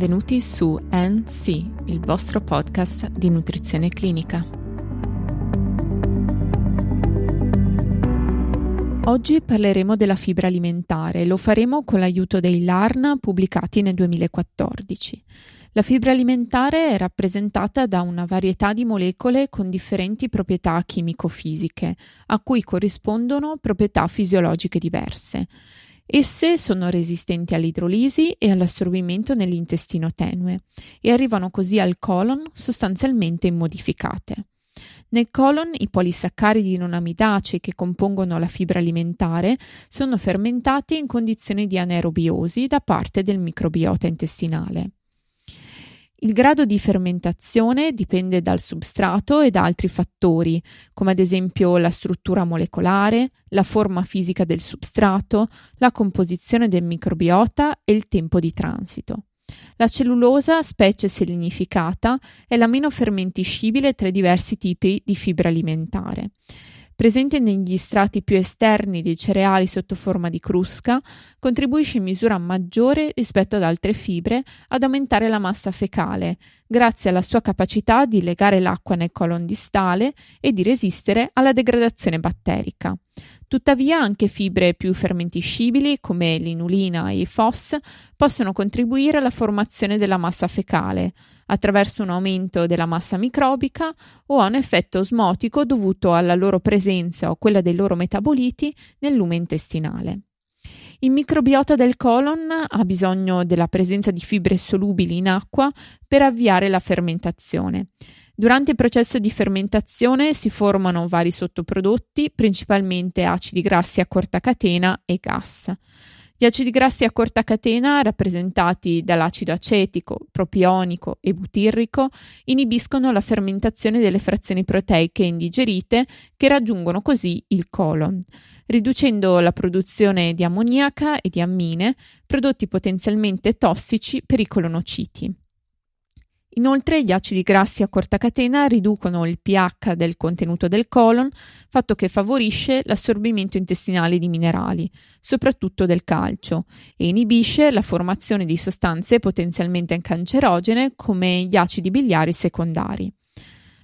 benvenuti su NC, il vostro podcast di nutrizione clinica. Oggi parleremo della fibra alimentare, lo faremo con l'aiuto dei LARN pubblicati nel 2014. La fibra alimentare è rappresentata da una varietà di molecole con differenti proprietà chimico-fisiche, a cui corrispondono proprietà fisiologiche diverse. Esse sono resistenti all'idrolisi e all'assorbimento nell'intestino tenue e arrivano così al colon sostanzialmente immodificate. Nel colon i polisaccaridi non amidacei che compongono la fibra alimentare sono fermentati in condizioni di anaerobiosi da parte del microbiota intestinale. Il grado di fermentazione dipende dal substrato e da altri fattori, come ad esempio la struttura molecolare, la forma fisica del substrato, la composizione del microbiota e il tempo di transito. La cellulosa, specie selenificata, è la meno fermentiscibile tra i diversi tipi di fibra alimentare. Presente negli strati più esterni dei cereali sotto forma di crusca, contribuisce in misura maggiore rispetto ad altre fibre ad aumentare la massa fecale, grazie alla sua capacità di legare l'acqua nel colon distale e di resistere alla degradazione batterica. Tuttavia anche fibre più fermentiscibili come l'inulina e i FOS possono contribuire alla formazione della massa fecale attraverso un aumento della massa microbica o a un effetto osmotico dovuto alla loro presenza o quella dei loro metaboliti nel lume intestinale. Il microbiota del colon ha bisogno della presenza di fibre solubili in acqua per avviare la fermentazione. Durante il processo di fermentazione si formano vari sottoprodotti, principalmente acidi grassi a corta catena e gas. Gli acidi grassi a corta catena, rappresentati dall'acido acetico, propionico e butirrico, inibiscono la fermentazione delle frazioni proteiche indigerite che raggiungono così il colon, riducendo la produzione di ammoniaca e di ammine, prodotti potenzialmente tossici per i colonociti. Inoltre gli acidi grassi a corta catena riducono il pH del contenuto del colon, fatto che favorisce l'assorbimento intestinale di minerali, soprattutto del calcio, e inibisce la formazione di sostanze potenzialmente cancerogene come gli acidi biliari secondari.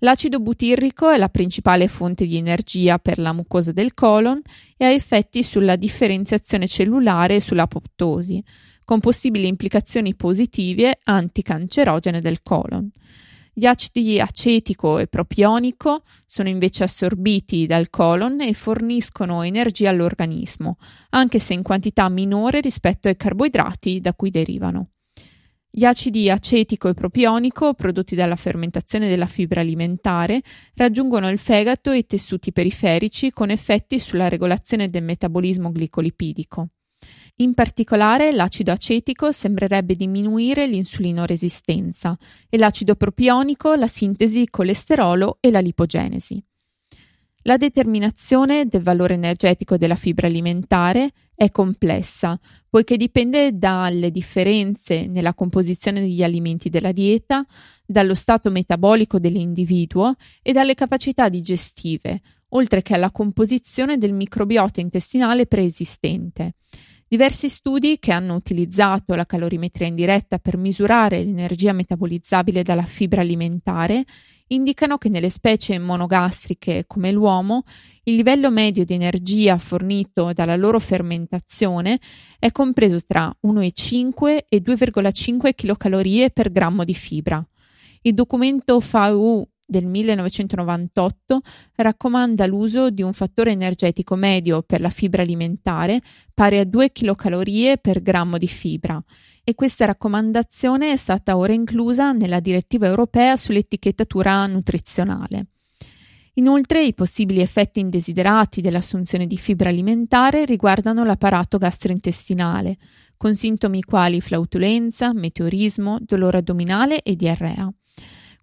L'acido butirrico è la principale fonte di energia per la mucosa del colon e ha effetti sulla differenziazione cellulare e sull'apoptosi, con possibili implicazioni positive anticancerogene del colon. Gli acidi acetico e propionico sono invece assorbiti dal colon e forniscono energia all'organismo, anche se in quantità minore rispetto ai carboidrati da cui derivano. Gli acidi acetico e propionico, prodotti dalla fermentazione della fibra alimentare, raggiungono il fegato e i tessuti periferici con effetti sulla regolazione del metabolismo glicolipidico. In particolare l'acido acetico sembrerebbe diminuire l'insulinoresistenza e l'acido propionico la sintesi colesterolo e la lipogenesi. La determinazione del valore energetico della fibra alimentare è complessa, poiché dipende dalle differenze nella composizione degli alimenti della dieta, dallo stato metabolico dell'individuo e dalle capacità digestive, oltre che alla composizione del microbiota intestinale preesistente. Diversi studi che hanno utilizzato la calorimetria indiretta per misurare l'energia metabolizzabile dalla fibra alimentare indicano che nelle specie monogastriche come l'uomo il livello medio di energia fornito dalla loro fermentazione è compreso tra 1,5 e 2,5 kcal per grammo di fibra. Il documento FAU del 1998 raccomanda l'uso di un fattore energetico medio per la fibra alimentare pari a 2 kcal per grammo di fibra e questa raccomandazione è stata ora inclusa nella direttiva europea sull'etichettatura nutrizionale. Inoltre i possibili effetti indesiderati dell'assunzione di fibra alimentare riguardano l'apparato gastrointestinale, con sintomi quali flautolenza, meteorismo, dolore addominale e diarrea.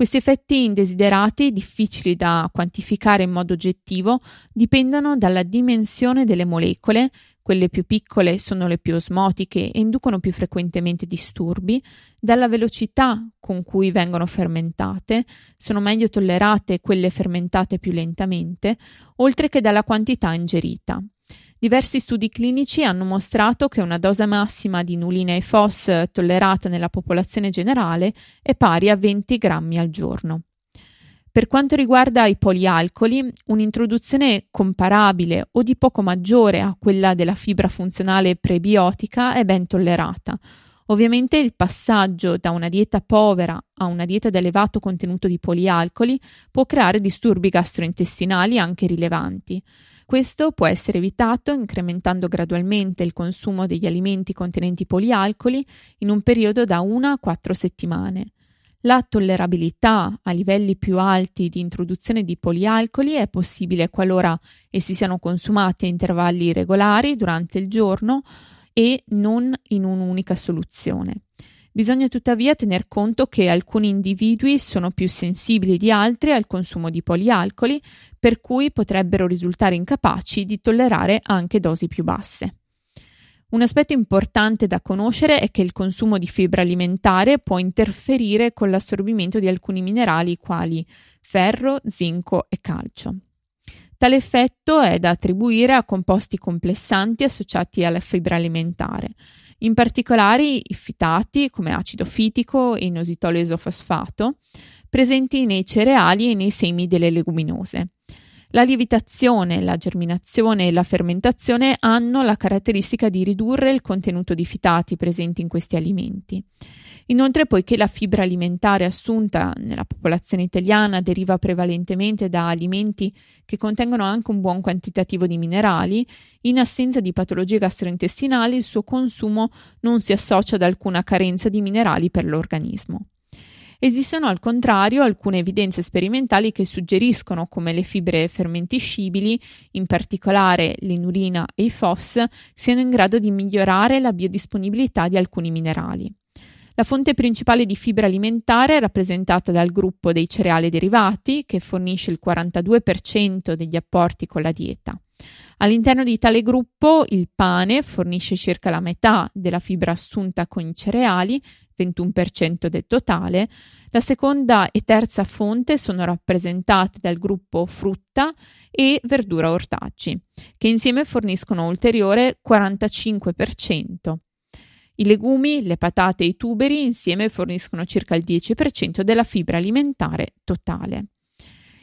Questi effetti indesiderati, difficili da quantificare in modo oggettivo, dipendono dalla dimensione delle molecole, quelle più piccole sono le più osmotiche e inducono più frequentemente disturbi, dalla velocità con cui vengono fermentate, sono meglio tollerate quelle fermentate più lentamente, oltre che dalla quantità ingerita. Diversi studi clinici hanno mostrato che una dose massima di inulina e FOS tollerata nella popolazione generale è pari a 20 grammi al giorno. Per quanto riguarda i polialcoli, un'introduzione comparabile o di poco maggiore a quella della fibra funzionale prebiotica è ben tollerata. Ovviamente il passaggio da una dieta povera a una dieta ad elevato contenuto di polialcoli può creare disturbi gastrointestinali anche rilevanti. Questo può essere evitato incrementando gradualmente il consumo degli alimenti contenenti polialcoli in un periodo da 1 a 4 settimane. La tollerabilità a livelli più alti di introduzione di polialcoli è possibile qualora essi siano consumati a intervalli regolari durante il giorno e non in un'unica soluzione. Bisogna tuttavia tener conto che alcuni individui sono più sensibili di altri al consumo di polialcoli, per cui potrebbero risultare incapaci di tollerare anche dosi più basse. Un aspetto importante da conoscere è che il consumo di fibra alimentare può interferire con l'assorbimento di alcuni minerali quali ferro, zinco e calcio. Tale effetto è da attribuire a composti complessanti associati alla fibra alimentare, in particolare i fitati come acido fitico e inositolo isofosfato, presenti nei cereali e nei semi delle leguminose. La lievitazione, la germinazione e la fermentazione hanno la caratteristica di ridurre il contenuto di fitati presenti in questi alimenti. Inoltre, poiché la fibra alimentare assunta nella popolazione italiana deriva prevalentemente da alimenti che contengono anche un buon quantitativo di minerali, in assenza di patologie gastrointestinali il suo consumo non si associa ad alcuna carenza di minerali per l'organismo. Esistono al contrario alcune evidenze sperimentali che suggeriscono come le fibre fermentiscibili, in particolare l'inulina e i FOS, siano in grado di migliorare la biodisponibilità di alcuni minerali. La fonte principale di fibra alimentare è rappresentata dal gruppo dei cereali derivati, che fornisce il 42% degli apporti con la dieta. All'interno di tale gruppo il pane fornisce circa la metà della fibra assunta con i cereali, 21% del totale. La seconda e terza fonte sono rappresentate dal gruppo frutta e verdura ortaggi, che insieme forniscono ulteriore 45%. I legumi, le patate e i tuberi insieme forniscono circa il 10% della fibra alimentare totale.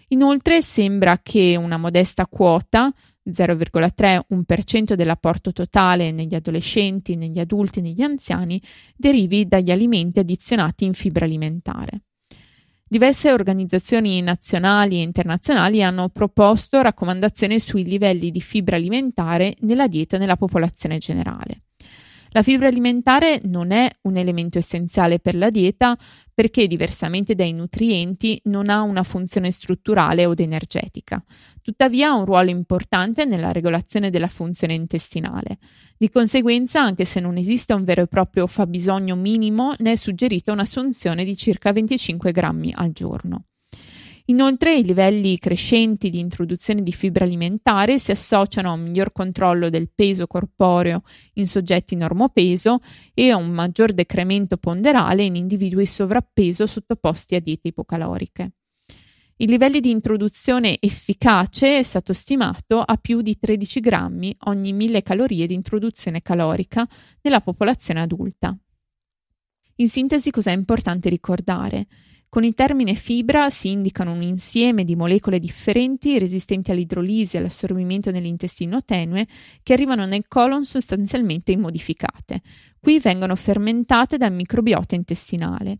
Inoltre sembra che una modesta quota 0,3-1% dell'apporto totale negli adolescenti, negli adulti e negli anziani derivi dagli alimenti addizionati in fibra alimentare. Diverse organizzazioni nazionali e internazionali hanno proposto raccomandazioni sui livelli di fibra alimentare nella dieta nella popolazione generale. La fibra alimentare non è un elemento essenziale per la dieta perché, diversamente dai nutrienti, non ha una funzione strutturale o energetica. Tuttavia ha un ruolo importante nella regolazione della funzione intestinale. Di conseguenza, anche se non esiste un vero e proprio fabbisogno minimo, ne è suggerita un'assunzione di circa 25 grammi al giorno. Inoltre i livelli crescenti di introduzione di fibra alimentare si associano a un miglior controllo del peso corporeo in soggetti normopeso e a un maggior decremento ponderale in individui sovrappeso sottoposti a diete ipocaloriche. Il livello di introduzione efficace è stato stimato a più di 13 grammi ogni 1000 calorie di introduzione calorica nella popolazione adulta. In sintesi, cosa è importante ricordare? Con il termine fibra si indicano un insieme di molecole differenti resistenti all'idrolisi e all'assorbimento nell'intestino tenue che arrivano nel colon sostanzialmente immodificate. Qui vengono fermentate dal microbiota intestinale.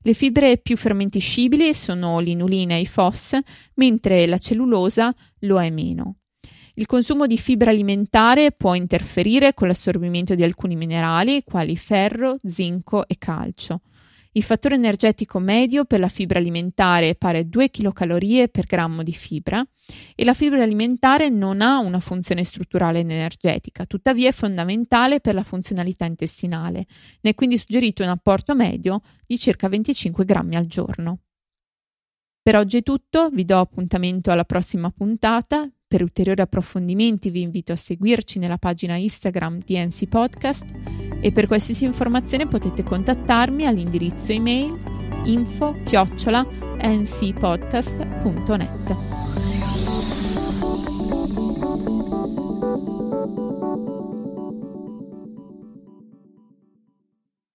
Le fibre più fermentiscibili sono l'inulina e i FOS, mentre la cellulosa lo è meno. Il consumo di fibra alimentare può interferire con l'assorbimento di alcuni minerali, quali ferro, zinco e calcio. Il fattore energetico medio per la fibra alimentare è pari a 2 kcal per grammo di fibra e la fibra alimentare non ha una funzione strutturale energetica, tuttavia è fondamentale per la funzionalità intestinale. Ne è quindi suggerito un apporto medio di circa 25 grammi al giorno. Per oggi è tutto, vi do appuntamento alla prossima puntata. Per ulteriori approfondimenti vi invito a seguirci nella pagina Instagram di NC Podcast e per qualsiasi informazione potete contattarmi all'indirizzo email info-ncpodcast.net.